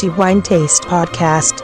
The Wine Taste Podcast.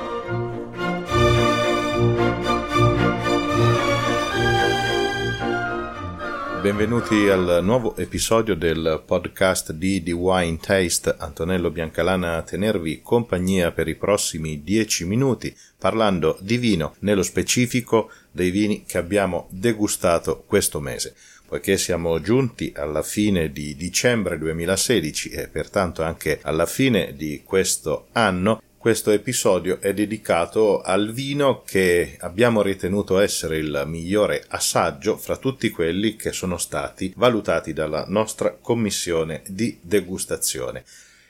Benvenuti al nuovo episodio del podcast di The Wine Taste. Antonello Biancalana a tenervi compagnia per i prossimi dieci minuti parlando di vino, nello specifico dei vini che abbiamo degustato questo mese poiché siamo giunti alla fine di dicembre 2016 e pertanto anche alla fine di questo anno, questo episodio è dedicato al vino che abbiamo ritenuto essere il migliore assaggio fra tutti quelli che sono stati valutati dalla nostra commissione di degustazione.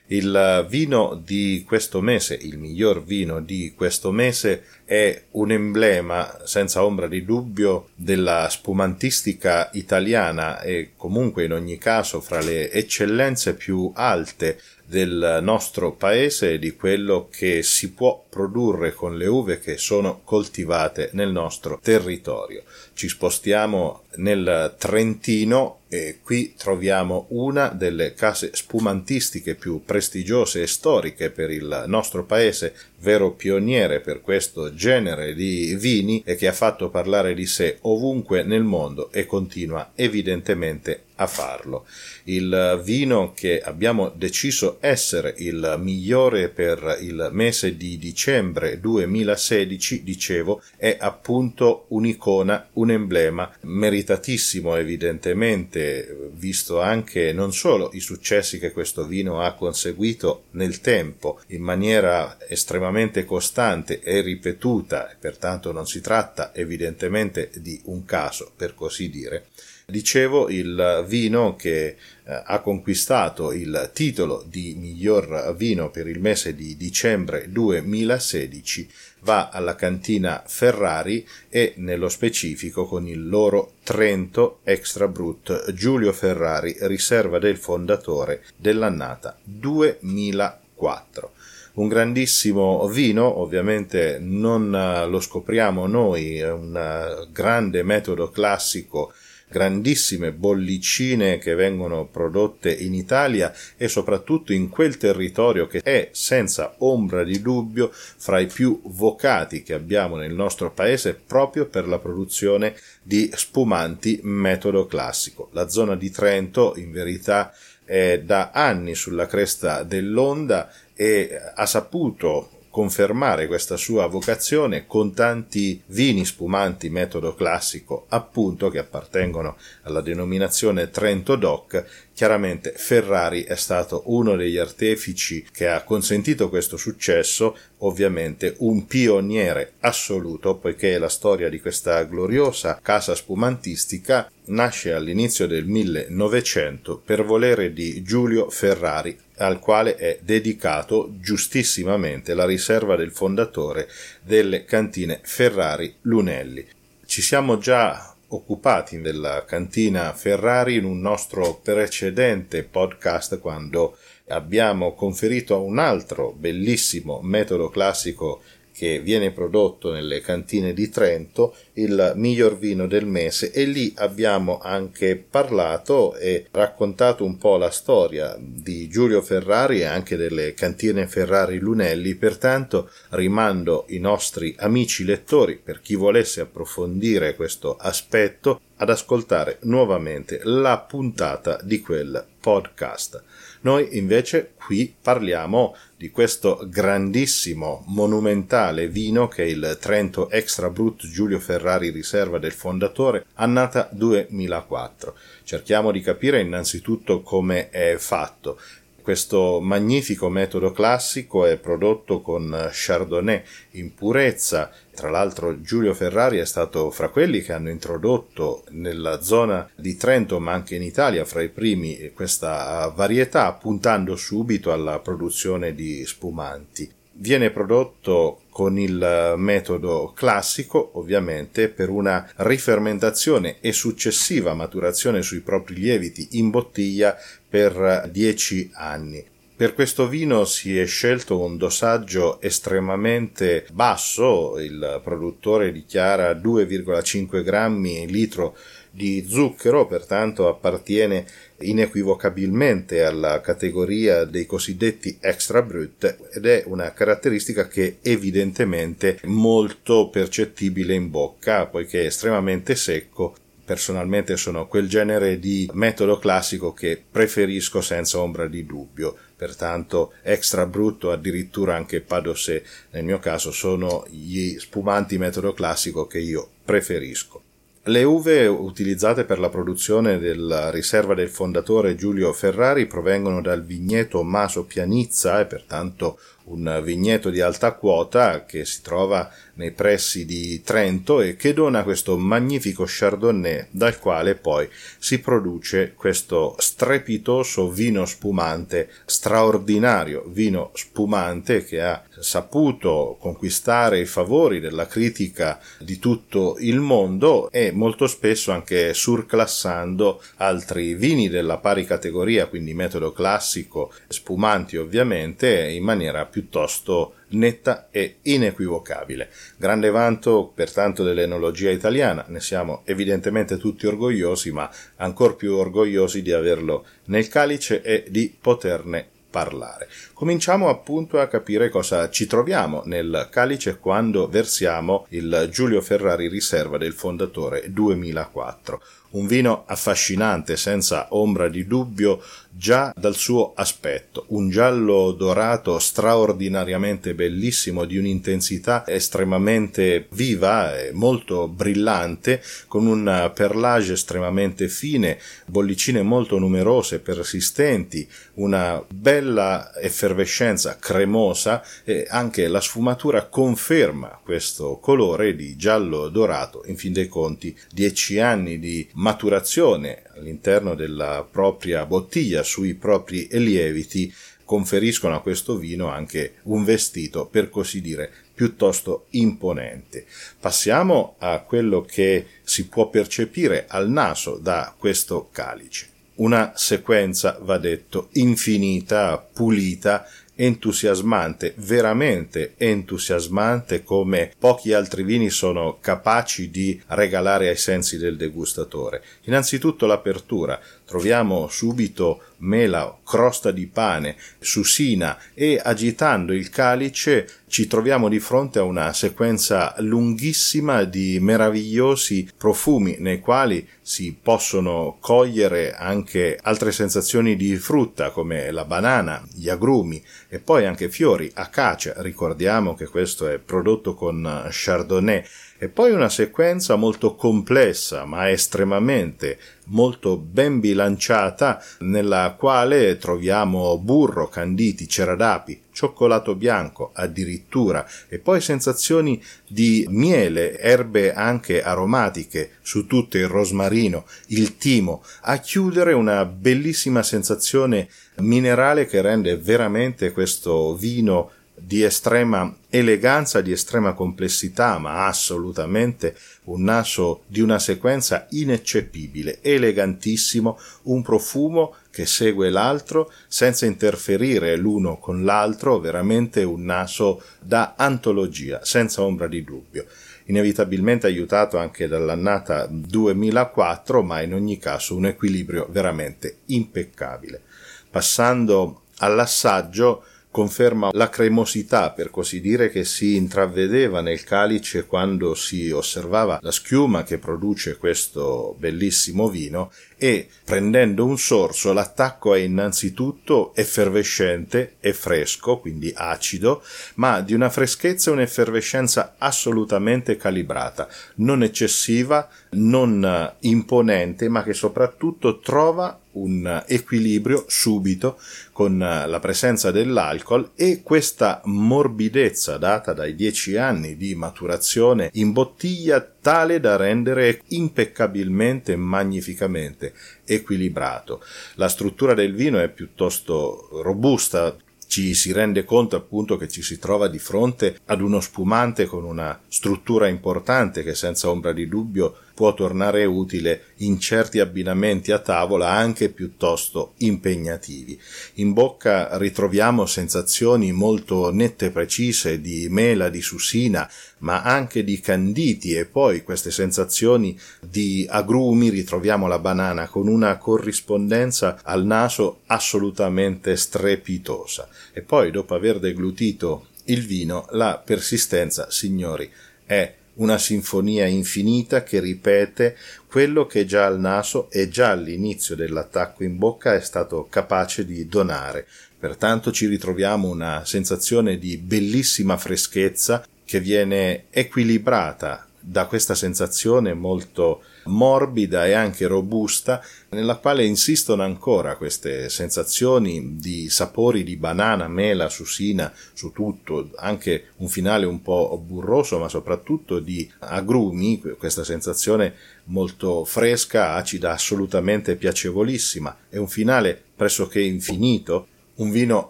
Il vino di questo mese, il miglior vino di questo mese, è un emblema senza ombra di dubbio della spumantistica italiana e comunque in ogni caso fra le eccellenze più alte del nostro paese e di quello che si può produrre con le uve che sono coltivate nel nostro territorio. Ci spostiamo nel Trentino e qui troviamo una delle case spumantistiche più prestigiose e storiche per il nostro paese, vero pioniere per questo genere di vini e che ha fatto parlare di sé ovunque nel mondo e continua evidentemente a farlo. Il vino che abbiamo deciso essere il migliore per il mese di dicembre 2016, dicevo, è appunto un'icona, un emblema meritatissimo evidentemente, visto anche non solo i successi che questo vino ha conseguito nel tempo in maniera estremamente costante e ripetuta, pertanto non si tratta evidentemente di un caso, per così dire, Dicevo, il vino che eh, ha conquistato il titolo di miglior vino per il mese di dicembre 2016 va alla cantina Ferrari e nello specifico con il loro Trento Extra Brut Giulio Ferrari, riserva del fondatore dell'annata 2004 un grandissimo vino, ovviamente non lo scopriamo noi, è un grande metodo classico grandissime bollicine che vengono prodotte in Italia e soprattutto in quel territorio che è senza ombra di dubbio fra i più vocati che abbiamo nel nostro paese proprio per la produzione di spumanti metodo classico. La zona di Trento in verità è da anni sulla cresta dell'onda e ha saputo confermare questa sua vocazione con tanti vini spumanti metodo classico, appunto che appartengono alla denominazione Trento DOC. Chiaramente Ferrari è stato uno degli artefici che ha consentito questo successo, ovviamente un pioniere assoluto, poiché la storia di questa gloriosa casa spumantistica nasce all'inizio del 1900 per volere di Giulio Ferrari, al quale è dedicato giustissimamente la riserva del fondatore delle cantine Ferrari Lunelli. Ci siamo già occupati della cantina Ferrari in un nostro precedente podcast quando abbiamo conferito a un altro bellissimo metodo classico che viene prodotto nelle cantine di Trento, il miglior vino del mese e lì abbiamo anche parlato e raccontato un po' la storia di Giulio Ferrari e anche delle cantine Ferrari Lunelli, pertanto rimando i nostri amici lettori per chi volesse approfondire questo aspetto ad ascoltare nuovamente la puntata di quel podcast. Noi invece qui parliamo di questo grandissimo, monumentale vino che è il Trento Extra Brut Giulio Ferrari riserva del fondatore, annata 2004. Cerchiamo di capire innanzitutto come è fatto. Questo magnifico metodo classico è prodotto con Chardonnay in purezza. Tra l'altro Giulio Ferrari è stato fra quelli che hanno introdotto nella zona di Trento, ma anche in Italia, fra i primi questa varietà, puntando subito alla produzione di spumanti. Viene prodotto con il metodo classico, ovviamente, per una rifermentazione e successiva maturazione sui propri lieviti in bottiglia per 10 anni. Per questo vino si è scelto un dosaggio estremamente basso, il produttore dichiara 2,5 grammi litro di zucchero, pertanto appartiene inequivocabilmente alla categoria dei cosiddetti extra brut ed è una caratteristica che evidentemente è molto percettibile in bocca poiché è estremamente secco. Personalmente sono quel genere di metodo classico che preferisco senza ombra di dubbio. Pertanto extra brutto addirittura anche padosè nel mio caso sono gli spumanti metodo classico che io preferisco le uve utilizzate per la produzione della riserva del fondatore Giulio Ferrari provengono dal vigneto Maso Pianizza e pertanto un vigneto di alta quota che si trova nei pressi di Trento e che dona questo magnifico Chardonnay dal quale poi si produce questo strepitoso vino spumante, straordinario vino spumante che ha saputo conquistare i favori della critica di tutto il mondo e molto spesso anche surclassando altri vini della pari categoria, quindi metodo classico, spumanti ovviamente, in maniera piuttosto netta e inequivocabile. Grande vanto pertanto dell'enologia italiana, ne siamo evidentemente tutti orgogliosi, ma ancor più orgogliosi di averlo nel calice e di poterne parlare. Cominciamo appunto a capire cosa ci troviamo nel calice quando versiamo il Giulio Ferrari Riserva del fondatore 2004. Un vino affascinante, senza ombra di dubbio, già dal suo aspetto. Un giallo dorato straordinariamente bellissimo, di un'intensità estremamente viva e molto brillante, con un perlage estremamente fine, bollicine molto numerose, persistenti, una bella effervescenza cremosa e anche la sfumatura conferma questo colore di giallo dorato. In fin dei conti, dieci anni di maturazione all'interno della propria bottiglia sui propri lieviti conferiscono a questo vino anche un vestito, per così dire, piuttosto imponente. Passiamo a quello che si può percepire al naso da questo calice. Una sequenza, va detto, infinita, pulita entusiasmante, veramente entusiasmante come pochi altri vini sono capaci di regalare ai sensi del degustatore. Innanzitutto l'apertura, troviamo subito mela, crosta di pane, susina e agitando il calice ci troviamo di fronte a una sequenza lunghissima di meravigliosi profumi nei quali si possono cogliere anche altre sensazioni di frutta come la banana, gli agrumi e poi anche fiori, acacia, ricordiamo che questo è prodotto con Chardonnay e poi una sequenza molto complessa ma estremamente molto ben bilanciata nella quale troviamo burro, canditi, ceradapi, cioccolato bianco addirittura. E poi sensazioni di miele, erbe anche aromatiche su tutto il rosmarino, il timo, a chiudere una bellissima sensazione minerale che rende veramente questo vino di estrema eleganza, di estrema complessità, ma assolutamente un naso di una sequenza ineccepibile, elegantissimo, un profumo che segue l'altro senza interferire l'uno con l'altro, veramente un naso da antologia, senza ombra di dubbio. Inevitabilmente aiutato anche dall'annata 2004, ma in ogni caso un equilibrio veramente impeccabile. Passando all'assaggio, conferma la cremosità, per così dire, che si intravedeva nel calice quando si osservava la schiuma che produce questo bellissimo vino e prendendo un sorso l'attacco è innanzitutto effervescente e fresco, quindi acido, ma di una freschezza e un'effervescenza assolutamente calibrata, non eccessiva, non imponente, ma che soprattutto trova un equilibrio subito con la presenza dell'alcol e questa morbidezza data dai dieci anni di maturazione in bottiglia tale da rendere impeccabilmente e magnificamente equilibrato. La struttura del vino è piuttosto robusta, ci si rende conto appunto che ci si trova di fronte ad uno spumante con una struttura importante che senza ombra di dubbio può tornare utile in certi abbinamenti a tavola anche piuttosto impegnativi. In bocca ritroviamo sensazioni molto nette e precise di mela, di susina, ma anche di canditi e poi queste sensazioni di agrumi ritroviamo la banana con una corrispondenza al naso assolutamente strepitosa e poi dopo aver deglutito il vino la persistenza signori è una sinfonia infinita che ripete quello che già al naso e già all'inizio dell'attacco in bocca è stato capace di donare. Pertanto ci ritroviamo una sensazione di bellissima freschezza che viene equilibrata da questa sensazione molto morbida e anche robusta, nella quale insistono ancora queste sensazioni di sapori di banana, mela, susina, su tutto, anche un finale un po' burroso, ma soprattutto di agrumi, questa sensazione molto fresca, acida, assolutamente piacevolissima, e un finale pressoché infinito, un vino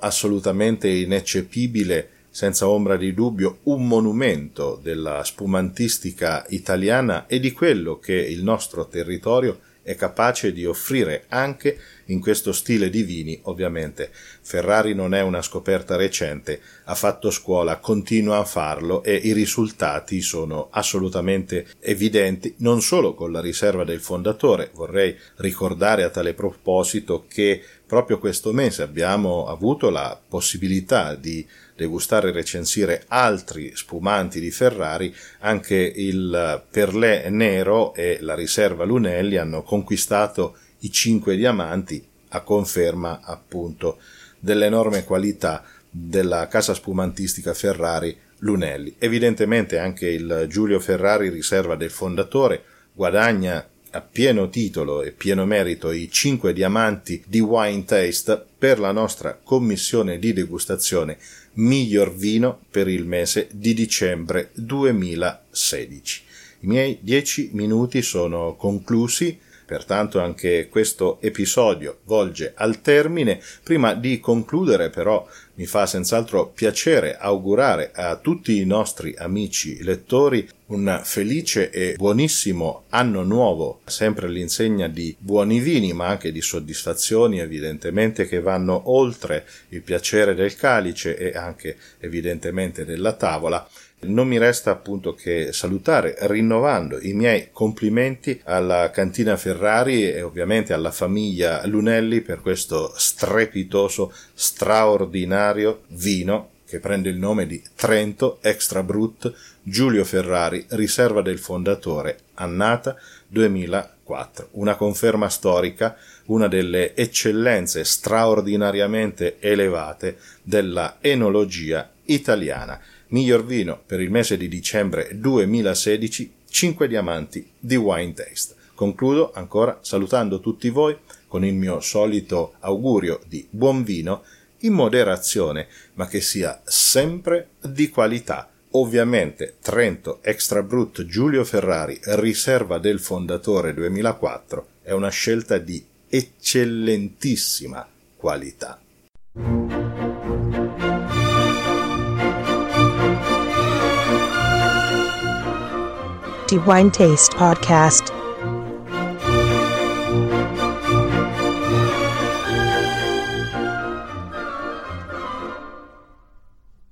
assolutamente ineccepibile senza ombra di dubbio un monumento della spumantistica italiana e di quello che il nostro territorio è capace di offrire anche in questo stile di vini, ovviamente. Ferrari non è una scoperta recente, ha fatto scuola, continua a farlo e i risultati sono assolutamente evidenti, non solo con la riserva del fondatore. Vorrei ricordare a tale proposito che proprio questo mese abbiamo avuto la possibilità di degustare e recensire altri spumanti di Ferrari, anche il Perlè Nero e la riserva Lunelli hanno conquistato i cinque diamanti a conferma appunto dell'enorme qualità della casa spumantistica Ferrari Lunelli. Evidentemente anche il Giulio Ferrari, riserva del fondatore, guadagna a pieno titolo e pieno merito i 5 diamanti di Wine Taste per la nostra commissione di degustazione miglior vino per il mese di dicembre 2016. I miei 10 minuti sono conclusi. Pertanto anche questo episodio volge al termine. Prima di concludere però mi fa senz'altro piacere augurare a tutti i nostri amici lettori un felice e buonissimo anno nuovo, sempre all'insegna di buoni vini, ma anche di soddisfazioni evidentemente che vanno oltre il piacere del calice e anche evidentemente della tavola. Non mi resta appunto che salutare rinnovando i miei complimenti alla cantina Ferrari e ovviamente alla famiglia Lunelli per questo strepitoso, straordinario vino che prende il nome di Trento Extra Brut Giulio Ferrari, riserva del fondatore, annata 2004. Una conferma storica, una delle eccellenze straordinariamente elevate della enologia italiana miglior vino per il mese di dicembre 2016, 5 diamanti di Wine Taste. Concludo ancora salutando tutti voi con il mio solito augurio di buon vino in moderazione, ma che sia sempre di qualità. Ovviamente Trento Extra Brut Giulio Ferrari, riserva del fondatore 2004, è una scelta di eccellentissima qualità. Wine Taste Podcast.